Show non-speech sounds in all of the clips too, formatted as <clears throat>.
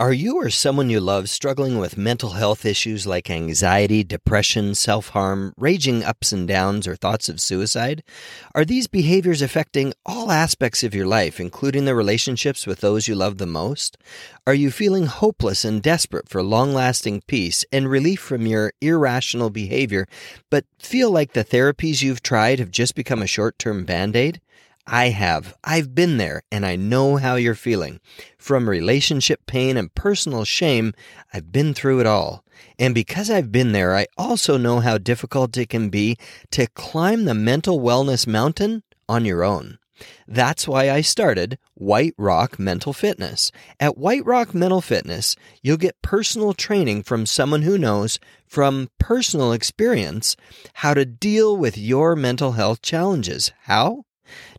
Are you or someone you love struggling with mental health issues like anxiety, depression, self harm, raging ups and downs, or thoughts of suicide? Are these behaviors affecting all aspects of your life, including the relationships with those you love the most? Are you feeling hopeless and desperate for long lasting peace and relief from your irrational behavior, but feel like the therapies you've tried have just become a short term band aid? I have. I've been there and I know how you're feeling. From relationship pain and personal shame, I've been through it all. And because I've been there, I also know how difficult it can be to climb the mental wellness mountain on your own. That's why I started White Rock Mental Fitness. At White Rock Mental Fitness, you'll get personal training from someone who knows from personal experience how to deal with your mental health challenges. How?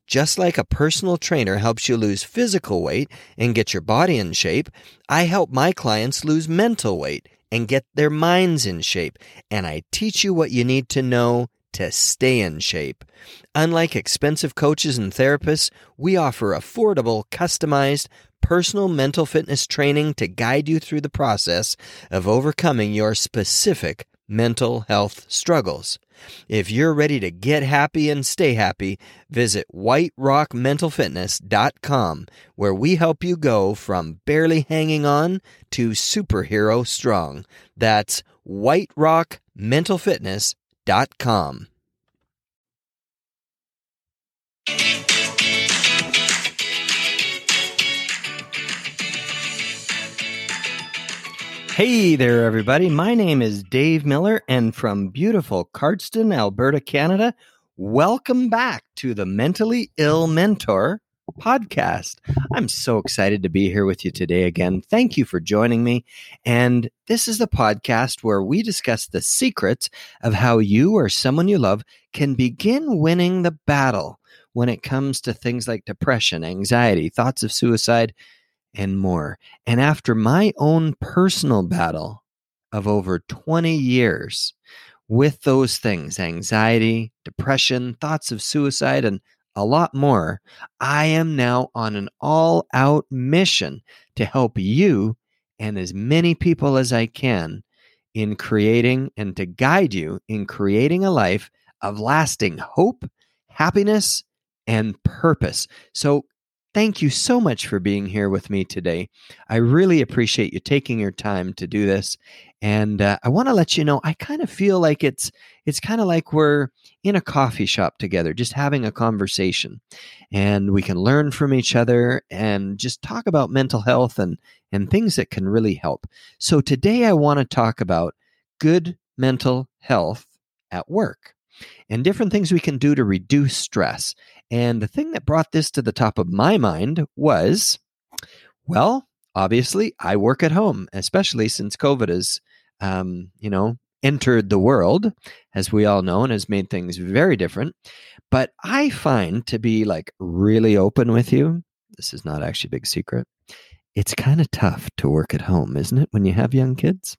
Just like a personal trainer helps you lose physical weight and get your body in shape, I help my clients lose mental weight and get their minds in shape. And I teach you what you need to know to stay in shape. Unlike expensive coaches and therapists, we offer affordable, customized, personal mental fitness training to guide you through the process of overcoming your specific mental health struggles. If you're ready to get happy and stay happy, visit whiterockmentalfitness.com where we help you go from barely hanging on to superhero strong. That's whiterockmentalfitness.com. Hey there, everybody. My name is Dave Miller, and from beautiful Cardston, Alberta, Canada, welcome back to the Mentally Ill Mentor podcast. I'm so excited to be here with you today again. Thank you for joining me. And this is the podcast where we discuss the secrets of how you or someone you love can begin winning the battle when it comes to things like depression, anxiety, thoughts of suicide and more. And after my own personal battle of over 20 years with those things anxiety, depression, thoughts of suicide, and a lot more I am now on an all out mission to help you and as many people as I can in creating and to guide you in creating a life of lasting hope, happiness, and purpose. So Thank you so much for being here with me today. I really appreciate you taking your time to do this. And uh, I want to let you know I kind of feel like it's it's kind of like we're in a coffee shop together just having a conversation. And we can learn from each other and just talk about mental health and and things that can really help. So today I want to talk about good mental health at work and different things we can do to reduce stress. And the thing that brought this to the top of my mind was well, obviously, I work at home, especially since COVID has, um, you know, entered the world, as we all know, and has made things very different. But I find to be like really open with you, this is not actually a big secret. It's kind of tough to work at home, isn't it, when you have young kids?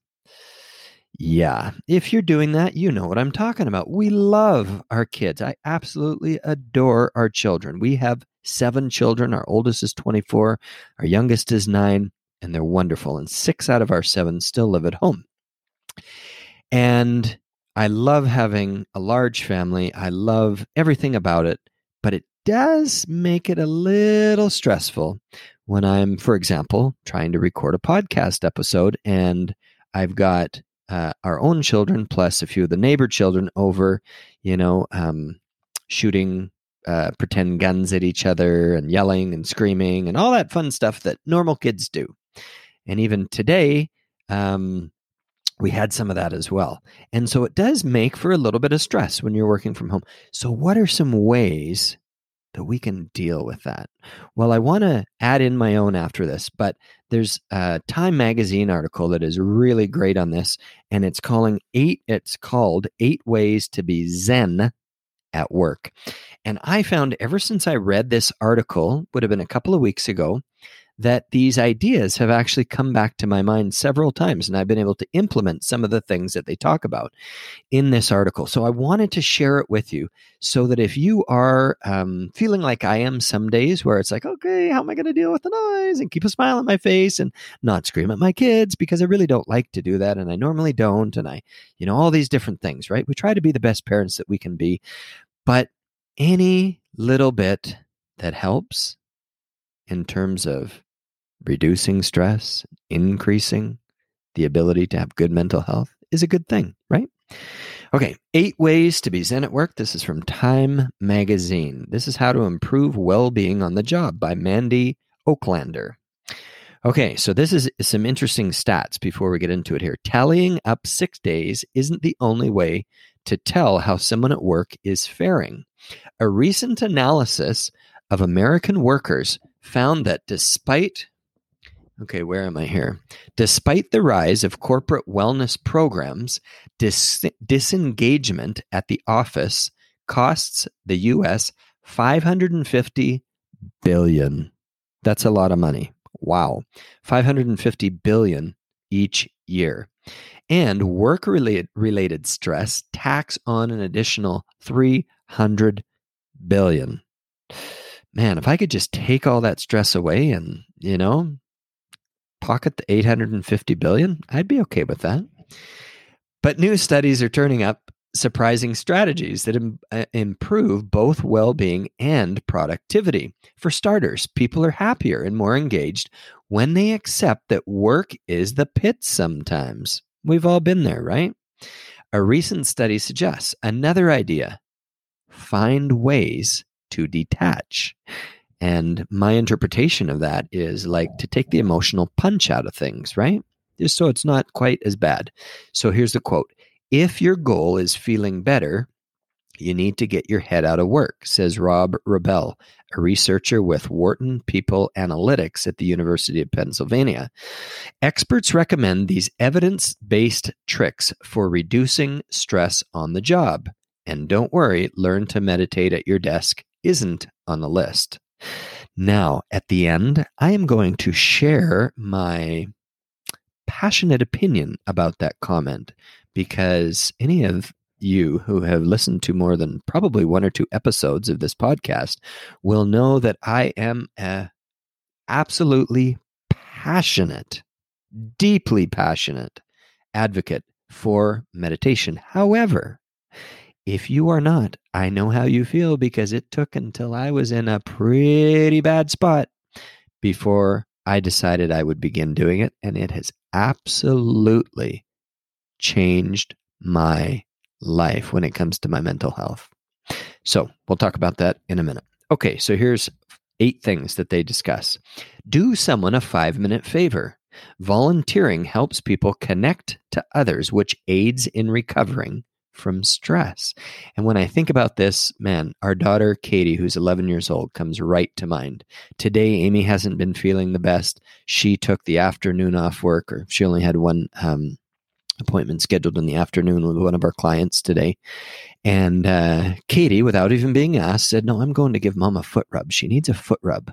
Yeah, if you're doing that, you know what I'm talking about. We love our kids. I absolutely adore our children. We have seven children. Our oldest is 24, our youngest is nine, and they're wonderful. And six out of our seven still live at home. And I love having a large family. I love everything about it, but it does make it a little stressful when I'm, for example, trying to record a podcast episode and I've got uh, our own children plus a few of the neighbor children over, you know, um, shooting uh, pretend guns at each other and yelling and screaming and all that fun stuff that normal kids do. And even today, um, we had some of that as well. And so it does make for a little bit of stress when you're working from home. So, what are some ways that we can deal with that? Well, I want to add in my own after this, but there's a Time magazine article that is really great on this, and it's calling eight. It's called Eight Ways to Be Zen at Work. And I found ever since I read this article, would have been a couple of weeks ago, that these ideas have actually come back to my mind several times, and I've been able to implement some of the things that they talk about in this article. So I wanted to share it with you so that if you are um, feeling like I am some days where it's like, okay, how am I going to deal with the noise and keep a smile on my face and not scream at my kids because I really don't like to do that, and I normally don't, and I, you know, all these different things, right? We try to be the best parents that we can be, but any little bit that helps in terms of reducing stress, increasing the ability to have good mental health is a good thing, right? Okay, eight ways to be Zen at work. This is from Time Magazine. This is how to improve well being on the job by Mandy Oaklander. Okay, so this is some interesting stats before we get into it here. Tallying up six days isn't the only way to tell how someone at work is faring. A recent analysis of American workers found that despite Okay, where am I here? Despite the rise of corporate wellness programs, dis- disengagement at the office costs the US 550 billion. That's a lot of money. Wow. 550 billion each year. And work related stress tacks on an additional 300 billion. Man, if I could just take all that stress away and, you know, pocket the 850 billion, I'd be okay with that. But new studies are turning up surprising strategies that Im- uh, improve both well being and productivity. For starters, people are happier and more engaged when they accept that work is the pit sometimes. We've all been there, right? A recent study suggests another idea find ways to detach. And my interpretation of that is like to take the emotional punch out of things, right? Just so it's not quite as bad. So here's the quote If your goal is feeling better, you need to get your head out of work, says Rob Rebel, a researcher with Wharton People Analytics at the University of Pennsylvania. Experts recommend these evidence based tricks for reducing stress on the job. And don't worry, learn to meditate at your desk isn't on the list. Now, at the end, I am going to share my passionate opinion about that comment because any of you who have listened to more than probably one or two episodes of this podcast will know that I am a absolutely passionate, deeply passionate advocate for meditation. However, if you are not, I know how you feel because it took until I was in a pretty bad spot before I decided I would begin doing it. And it has absolutely changed my life when it comes to my mental health. So we'll talk about that in a minute. Okay, so here's eight things that they discuss. Do someone a five minute favor. Volunteering helps people connect to others, which aids in recovering from stress. And when I think about this, man, our daughter Katie, who's 11 years old, comes right to mind. Today, Amy hasn't been feeling the best. She took the afternoon off work, or she only had one um, appointment scheduled in the afternoon with one of our clients today. And uh, Katie, without even being asked, said, No, I'm going to give mom a foot rub. She needs a foot rub.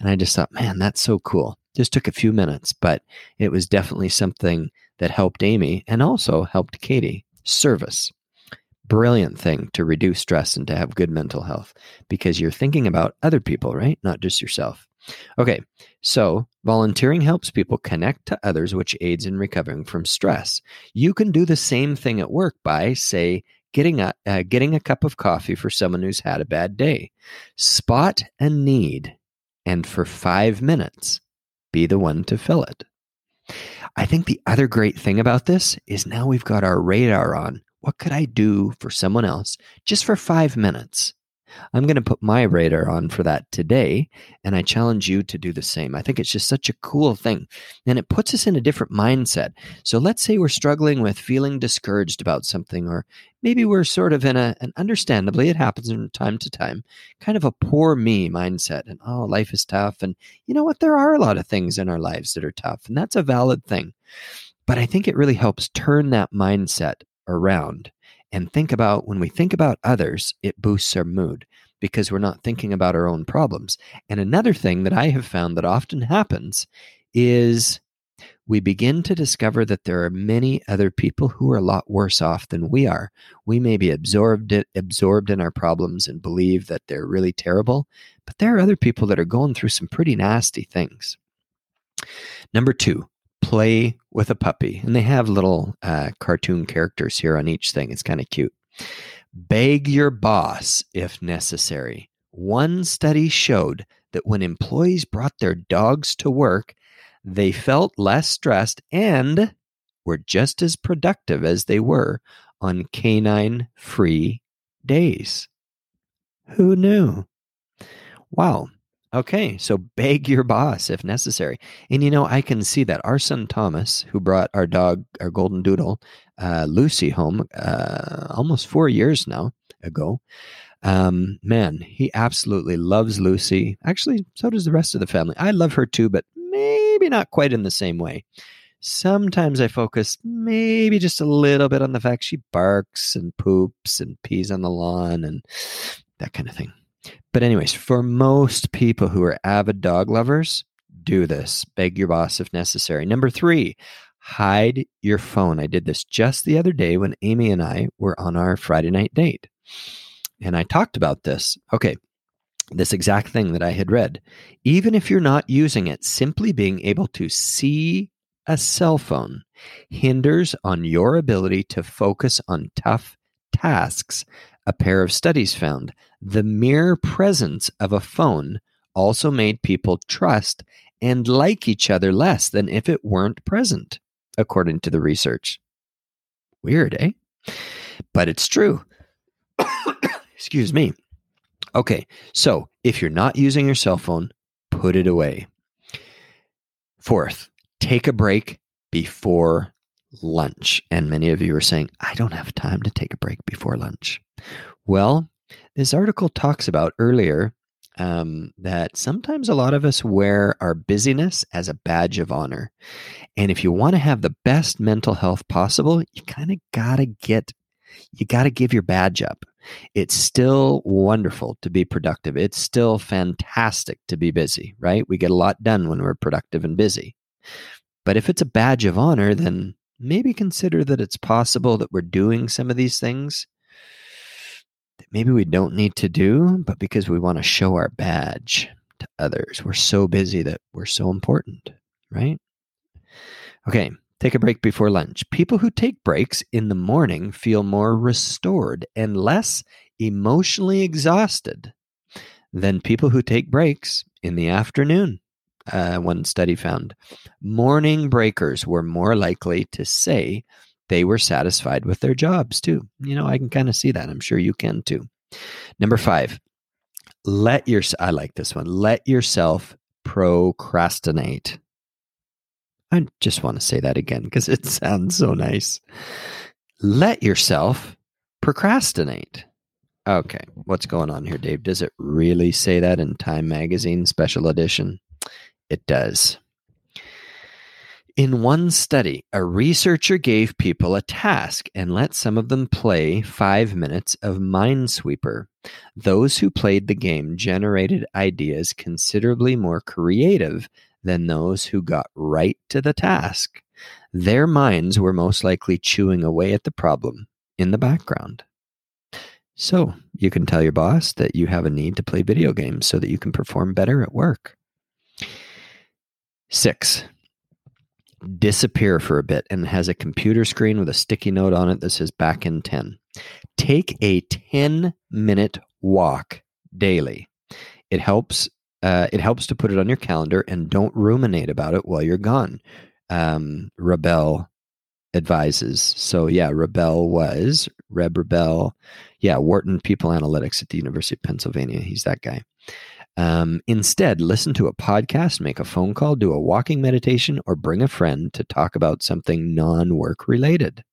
And I just thought, man, that's so cool. Just took a few minutes, but it was definitely something that helped Amy and also helped Katie service. Brilliant thing to reduce stress and to have good mental health because you're thinking about other people, right? Not just yourself. Okay, so volunteering helps people connect to others, which aids in recovering from stress. You can do the same thing at work by, say, getting a uh, getting a cup of coffee for someone who's had a bad day. Spot a need, and for five minutes, be the one to fill it. I think the other great thing about this is now we've got our radar on. What could I do for someone else just for five minutes? I'm going to put my radar on for that today, and I challenge you to do the same. I think it's just such a cool thing, and it puts us in a different mindset. So let's say we're struggling with feeling discouraged about something, or maybe we're sort of in a, and understandably, it happens from time to time, kind of a poor me mindset, and oh, life is tough. And you know what? There are a lot of things in our lives that are tough, and that's a valid thing. But I think it really helps turn that mindset around and think about when we think about others, it boosts our mood. because we're not thinking about our own problems. And another thing that I have found that often happens is we begin to discover that there are many other people who are a lot worse off than we are. We may be absorbed absorbed in our problems and believe that they're really terrible, but there are other people that are going through some pretty nasty things. Number two, play with a puppy. And they have little uh, cartoon characters here on each thing. It's kind of cute. Beg your boss if necessary. One study showed that when employees brought their dogs to work, they felt less stressed and were just as productive as they were on canine free days. Who knew? Wow. Okay, so beg your boss if necessary. And you know, I can see that. Our son Thomas, who brought our dog, our golden doodle, uh, Lucy, home uh, almost four years now ago, um, man, he absolutely loves Lucy. Actually, so does the rest of the family. I love her too, but maybe not quite in the same way. Sometimes I focus maybe just a little bit on the fact she barks and poops and pees on the lawn and that kind of thing. But, anyways, for most people who are avid dog lovers, do this. Beg your boss if necessary. Number three, hide your phone. I did this just the other day when Amy and I were on our Friday night date. And I talked about this. Okay, this exact thing that I had read. Even if you're not using it, simply being able to see a cell phone hinders on your ability to focus on tough tasks. A pair of studies found the mere presence of a phone also made people trust and like each other less than if it weren't present, according to the research. Weird, eh? But it's true. <coughs> Excuse me. Okay, so if you're not using your cell phone, put it away. Fourth, take a break before lunch. And many of you are saying, I don't have time to take a break before lunch. Well, this article talks about earlier um, that sometimes a lot of us wear our busyness as a badge of honor. And if you want to have the best mental health possible, you kind of got to get, you got to give your badge up. It's still wonderful to be productive. It's still fantastic to be busy, right? We get a lot done when we're productive and busy. But if it's a badge of honor, then maybe consider that it's possible that we're doing some of these things that maybe we don't need to do, but because we want to show our badge to others. We're so busy that we're so important, right? Okay, take a break before lunch. People who take breaks in the morning feel more restored and less emotionally exhausted than people who take breaks in the afternoon uh, one study found. Morning breakers were more likely to say they were satisfied with their jobs too. You know, I can kind of see that. I'm sure you can too. Number five, let your, I like this one, let yourself procrastinate. I just want to say that again because it <laughs> sounds so nice. Let yourself procrastinate. Okay, what's going on here, Dave? Does it really say that in Time Magazine Special Edition? It does. In one study, a researcher gave people a task and let some of them play five minutes of Minesweeper. Those who played the game generated ideas considerably more creative than those who got right to the task. Their minds were most likely chewing away at the problem in the background. So, you can tell your boss that you have a need to play video games so that you can perform better at work. Six, disappear for a bit and has a computer screen with a sticky note on it that says back in 10. Take a 10 minute walk daily. It helps uh, it helps to put it on your calendar and don't ruminate about it while you're gone. Um, Rebel advises. So yeah, Rebel was Reb Rebel. Yeah, Wharton People Analytics at the University of Pennsylvania. He's that guy. Um, instead, listen to a podcast, make a phone call, do a walking meditation, or bring a friend to talk about something non work related.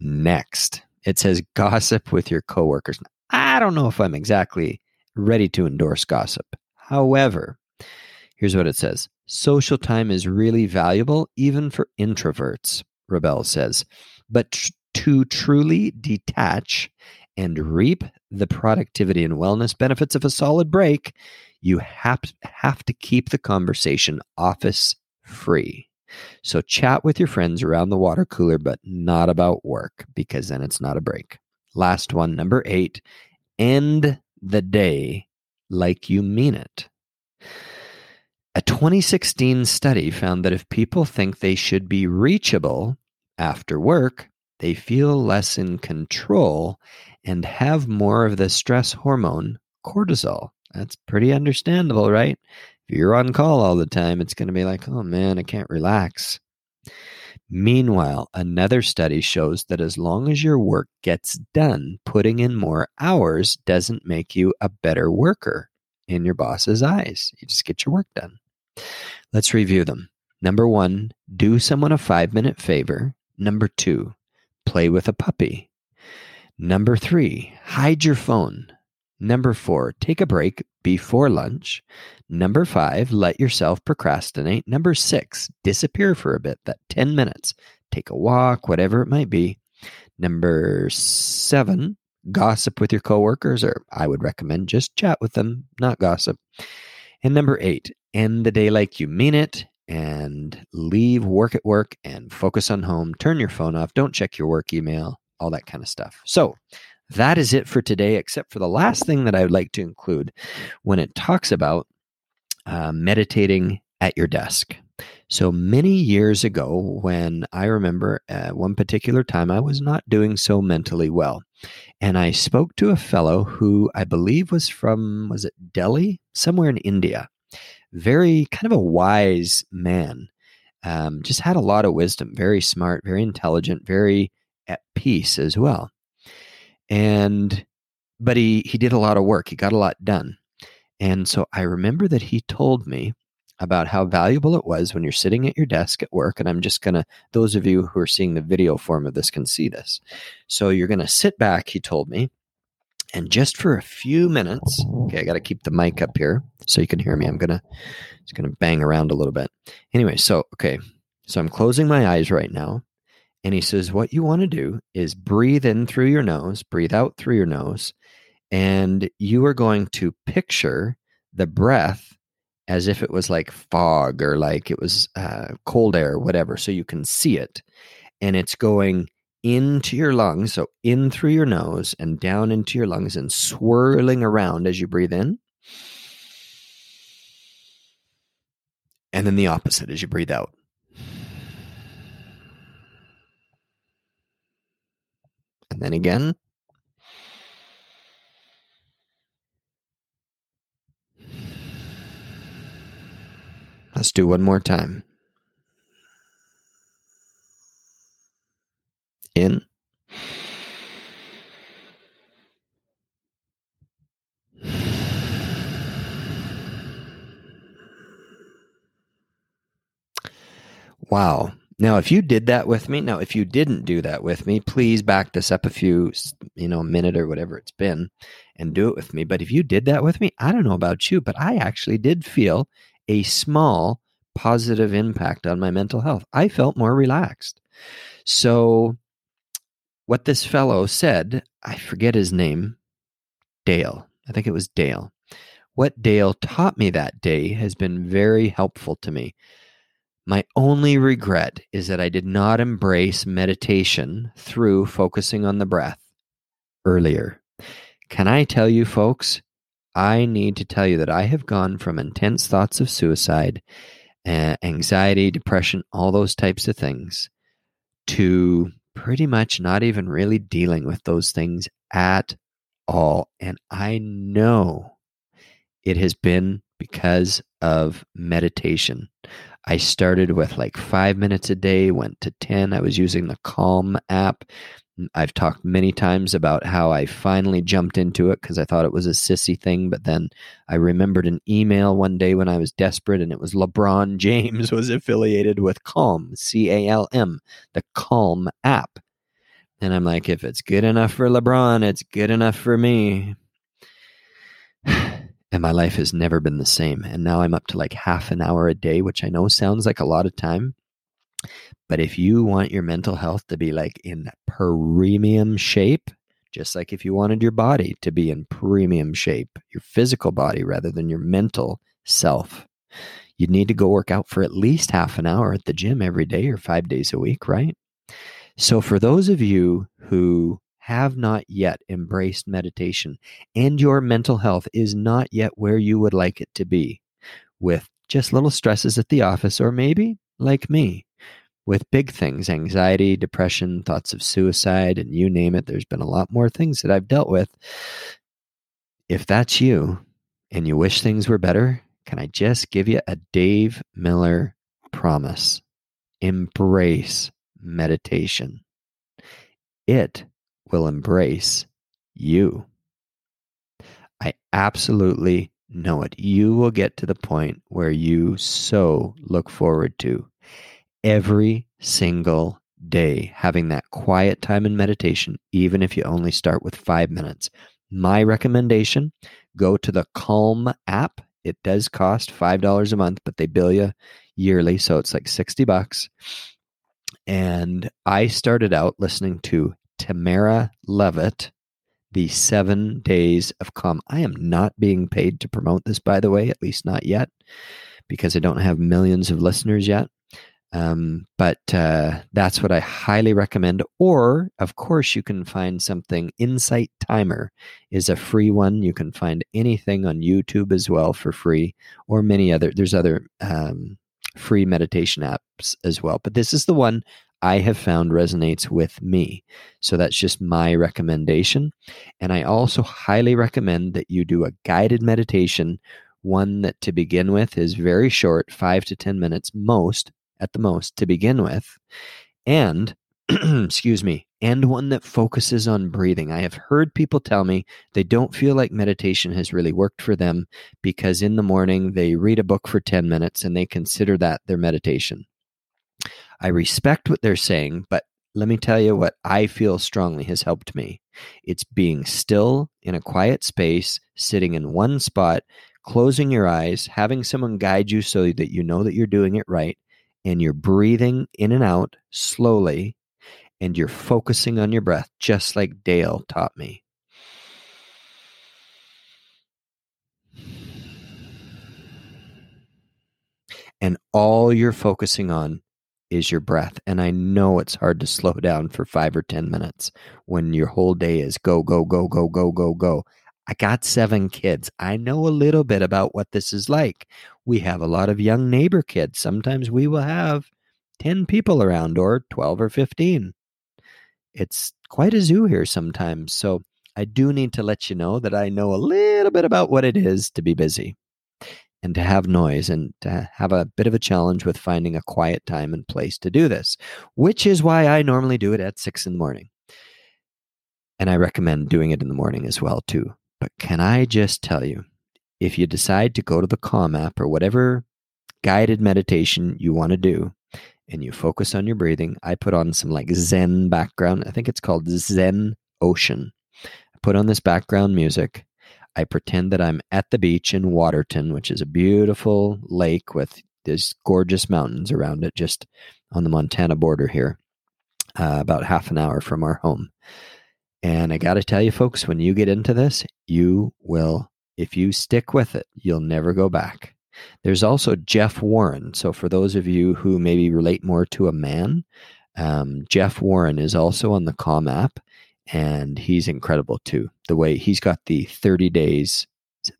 Next, it says gossip with your coworkers. I don't know if I'm exactly ready to endorse gossip. However, here's what it says social time is really valuable, even for introverts, Rebel says. But tr- to truly detach and reap the productivity and wellness benefits of a solid break, you have, have to keep the conversation office free. So chat with your friends around the water cooler, but not about work because then it's not a break. Last one, number eight, end the day like you mean it. A 2016 study found that if people think they should be reachable after work, they feel less in control and have more of the stress hormone cortisol. That's pretty understandable, right? If you're on call all the time, it's going to be like, oh man, I can't relax. Meanwhile, another study shows that as long as your work gets done, putting in more hours doesn't make you a better worker in your boss's eyes. You just get your work done. Let's review them. Number one, do someone a five minute favor. Number two, play with a puppy. Number three, hide your phone. Number four, take a break before lunch. Number five, let yourself procrastinate. Number six, disappear for a bit, that 10 minutes. Take a walk, whatever it might be. Number seven, gossip with your coworkers, or I would recommend just chat with them, not gossip. And number eight, end the day like you mean it and leave work at work and focus on home. Turn your phone off. Don't check your work email, all that kind of stuff. So, that is it for today, except for the last thing that I would like to include when it talks about uh, meditating at your desk. So many years ago, when I remember at one particular time, I was not doing so mentally well. And I spoke to a fellow who I believe was from, was it Delhi? Somewhere in India. Very kind of a wise man. Um, just had a lot of wisdom, very smart, very intelligent, very at peace as well and but he he did a lot of work. He got a lot done. And so I remember that he told me about how valuable it was when you're sitting at your desk at work. And I'm just going to, those of you who are seeing the video form of this can see this. So you're going to sit back, he told me, and just for a few minutes, okay, I got to keep the mic up here so you can hear me. I'm going to, just going to bang around a little bit. Anyway, so, okay, so I'm closing my eyes right now. And he says, What you want to do is breathe in through your nose, breathe out through your nose, and you are going to picture the breath as if it was like fog or like it was uh, cold air, or whatever, so you can see it. And it's going into your lungs, so in through your nose and down into your lungs and swirling around as you breathe in. And then the opposite as you breathe out. And then again. Let's do one more time. In. Wow. Now, if you did that with me, now if you didn't do that with me, please back this up a few, you know, a minute or whatever it's been and do it with me. But if you did that with me, I don't know about you, but I actually did feel a small positive impact on my mental health. I felt more relaxed. So, what this fellow said, I forget his name, Dale. I think it was Dale. What Dale taught me that day has been very helpful to me. My only regret is that I did not embrace meditation through focusing on the breath earlier. Can I tell you, folks? I need to tell you that I have gone from intense thoughts of suicide, anxiety, depression, all those types of things, to pretty much not even really dealing with those things at all. And I know it has been because of meditation. I started with like five minutes a day, went to 10. I was using the Calm app. I've talked many times about how I finally jumped into it because I thought it was a sissy thing. But then I remembered an email one day when I was desperate, and it was LeBron <laughs> James was affiliated with Calm, C A L M, the Calm app. And I'm like, if it's good enough for LeBron, it's good enough for me <sighs> and my life has never been the same. And now I'm up to like half an hour a day, which I know sounds like a lot of time. But if you want your mental health to be like in premium shape, just like if you wanted your body to be in premium shape, your physical body rather than your mental self. You'd need to go work out for at least half an hour at the gym every day or five days a week, right? So, for those of you who have not yet embraced meditation and your mental health is not yet where you would like it to be, with just little stresses at the office, or maybe, like me, with big things anxiety, depression, thoughts of suicide, and you name it. There's been a lot more things that I've dealt with. If that's you and you wish things were better, can I just give you a Dave Miller promise? Embrace meditation. It will embrace you. I absolutely know it. You will get to the point where you so look forward to every single day having that quiet time in meditation, even if you only start with five minutes. My recommendation go to the Calm app. It does cost $5 a month, but they bill you yearly. So it's like 60 bucks. And I started out listening to Tamara Levitt, The Seven Days of Calm. I am not being paid to promote this, by the way, at least not yet, because I don't have millions of listeners yet. Um, but uh, that's what I highly recommend. Or, of course, you can find something. Insight Timer is a free one. You can find anything on YouTube as well for free, or many other. There's other um, free meditation apps as well. But this is the one I have found resonates with me. So that's just my recommendation. And I also highly recommend that you do a guided meditation. One that to begin with is very short, five to 10 minutes most at the most to begin with, and <clears throat> excuse me, and one that focuses on breathing. I have heard people tell me they don't feel like meditation has really worked for them because in the morning they read a book for 10 minutes and they consider that their meditation. I respect what they're saying, but let me tell you what I feel strongly has helped me. It's being still in a quiet space, sitting in one spot, closing your eyes, having someone guide you so that you know that you're doing it right, and you're breathing in and out slowly and you're focusing on your breath, just like Dale taught me. And all you're focusing on is your breath. And I know it's hard to slow down for five or 10 minutes when your whole day is go, go, go, go, go, go, go. I got seven kids. I know a little bit about what this is like. We have a lot of young neighbor kids. Sometimes we will have 10 people around or 12 or 15. It's quite a zoo here sometimes. So I do need to let you know that I know a little bit about what it is to be busy and to have noise and to have a bit of a challenge with finding a quiet time and place to do this, which is why I normally do it at six in the morning. And I recommend doing it in the morning as well, too. But can I just tell you, if you decide to go to the Calm app or whatever guided meditation you want to do, and you focus on your breathing, I put on some like Zen background. I think it's called Zen Ocean. I put on this background music. I pretend that I'm at the beach in Waterton, which is a beautiful lake with these gorgeous mountains around it, just on the Montana border here, uh, about half an hour from our home. And I got to tell you, folks, when you get into this, you will, if you stick with it, you'll never go back. There's also Jeff Warren. So, for those of you who maybe relate more to a man, um, Jeff Warren is also on the Calm app, and he's incredible too. The way he's got the 30 days,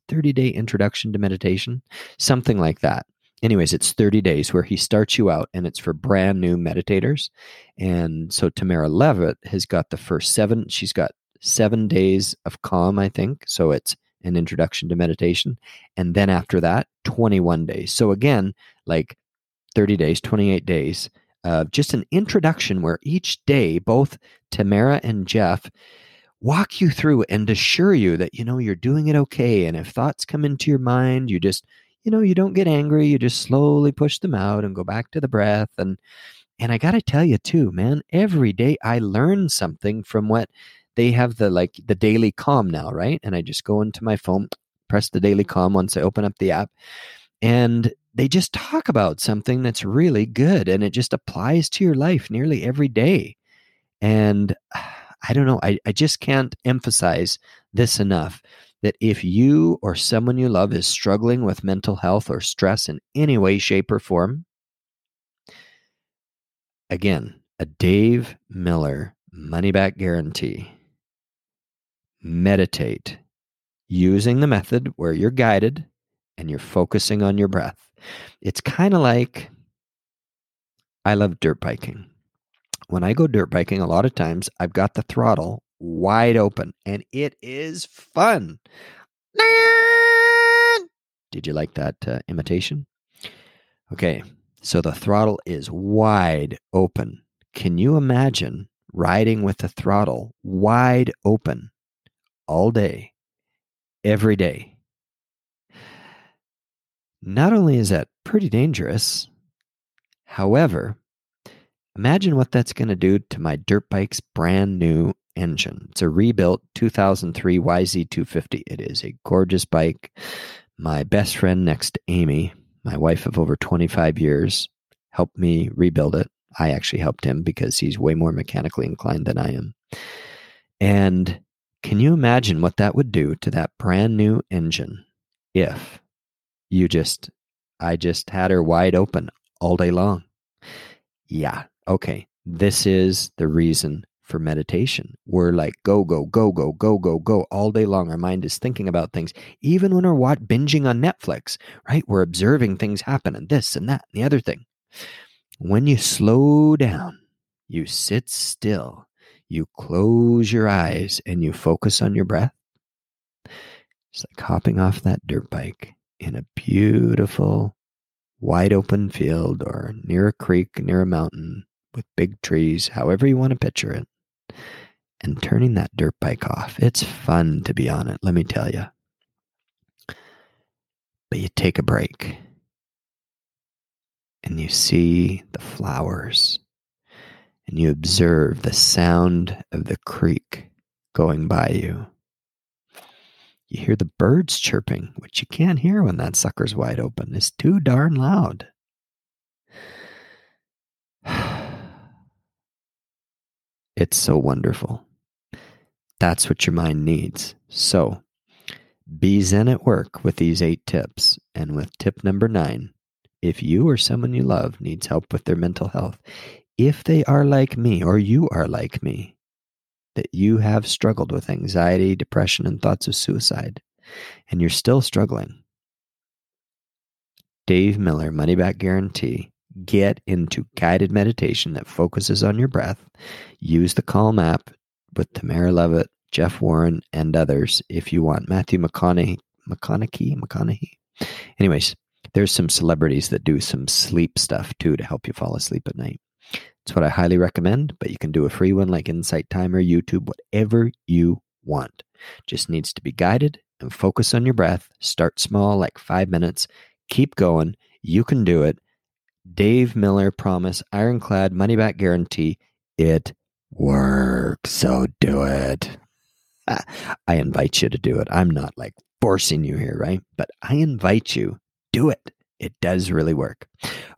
30 day introduction to meditation, something like that anyways, it's 30 days where he starts you out and it's for brand new meditators. And so Tamara Levitt has got the first seven, she's got seven days of calm, I think. So it's an introduction to meditation. And then after that, 21 days. So again, like 30 days, 28 days, uh, just an introduction where each day, both Tamara and Jeff walk you through and assure you that, you know, you're doing it okay. And if thoughts come into your mind, you just you know, you don't get angry. You just slowly push them out and go back to the breath. And and I got to tell you too, man, every day I learn something from what they have the like the daily calm now, right? And I just go into my phone, press the daily calm once I open up the app, and they just talk about something that's really good and it just applies to your life nearly every day. And <sighs> I don't know. I, I just can't emphasize this enough that if you or someone you love is struggling with mental health or stress in any way, shape, or form, again, a Dave Miller money back guarantee. Meditate using the method where you're guided and you're focusing on your breath. It's kind of like I love dirt biking. When I go dirt biking, a lot of times I've got the throttle wide open and it is fun. Did you like that uh, imitation? Okay, so the throttle is wide open. Can you imagine riding with the throttle wide open all day, every day? Not only is that pretty dangerous, however, imagine what that's going to do to my dirt bike's brand new engine. It's a rebuilt 2003 YZ250. It is a gorgeous bike. My best friend next to Amy, my wife of over 25 years, helped me rebuild it. I actually helped him because he's way more mechanically inclined than I am. And can you imagine what that would do to that brand new engine if you just, I just had her wide open all day long? Yeah, okay. This is the reason for meditation. We're like go, go, go, go, go, go, go all day long. Our mind is thinking about things. Even when we're what, binging on Netflix, right? We're observing things happen and this and that and the other thing. When you slow down, you sit still, you close your eyes, and you focus on your breath. It's like hopping off that dirt bike in a beautiful, wide open field or near a creek, near a mountain with big trees, however you want to picture it and turning that dirt bike off. It's fun to be on it, let me tell you. But you take a break and you see the flowers and you observe the sound of the creek going by you. You hear the birds chirping, which you can't hear when that sucker's wide open. It's too darn loud. <sighs> It's so wonderful. That's what your mind needs. So be Zen at work with these eight tips. And with tip number nine, if you or someone you love needs help with their mental health, if they are like me or you are like me, that you have struggled with anxiety, depression, and thoughts of suicide, and you're still struggling, Dave Miller Money Back Guarantee get into guided meditation that focuses on your breath. Use the Calm app with Tamara Levitt, Jeff Warren, and others if you want. Matthew McConaughey, McConaughey, McConaughey. Anyways, there's some celebrities that do some sleep stuff too to help you fall asleep at night. It's what I highly recommend, but you can do a free one like Insight Timer, YouTube, whatever you want. Just needs to be guided and focus on your breath. Start small, like five minutes. Keep going. You can do it. Dave Miller promise, ironclad money back guarantee. It works. So do it. <laughs> I invite you to do it. I'm not like forcing you here, right? But I invite you, do it. It does really work.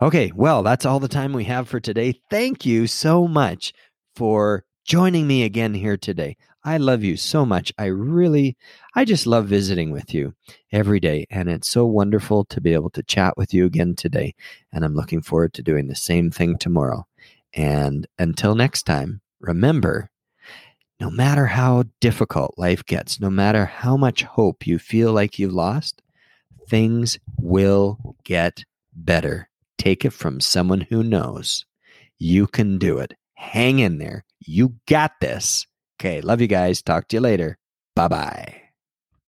Okay, well, that's all the time we have for today. Thank you so much for joining me again here today. I love you so much. I really, I just love visiting with you every day. And it's so wonderful to be able to chat with you again today. And I'm looking forward to doing the same thing tomorrow. And until next time, remember no matter how difficult life gets, no matter how much hope you feel like you've lost, things will get better. Take it from someone who knows. You can do it. Hang in there. You got this. Okay. Love you guys. Talk to you later. Bye bye.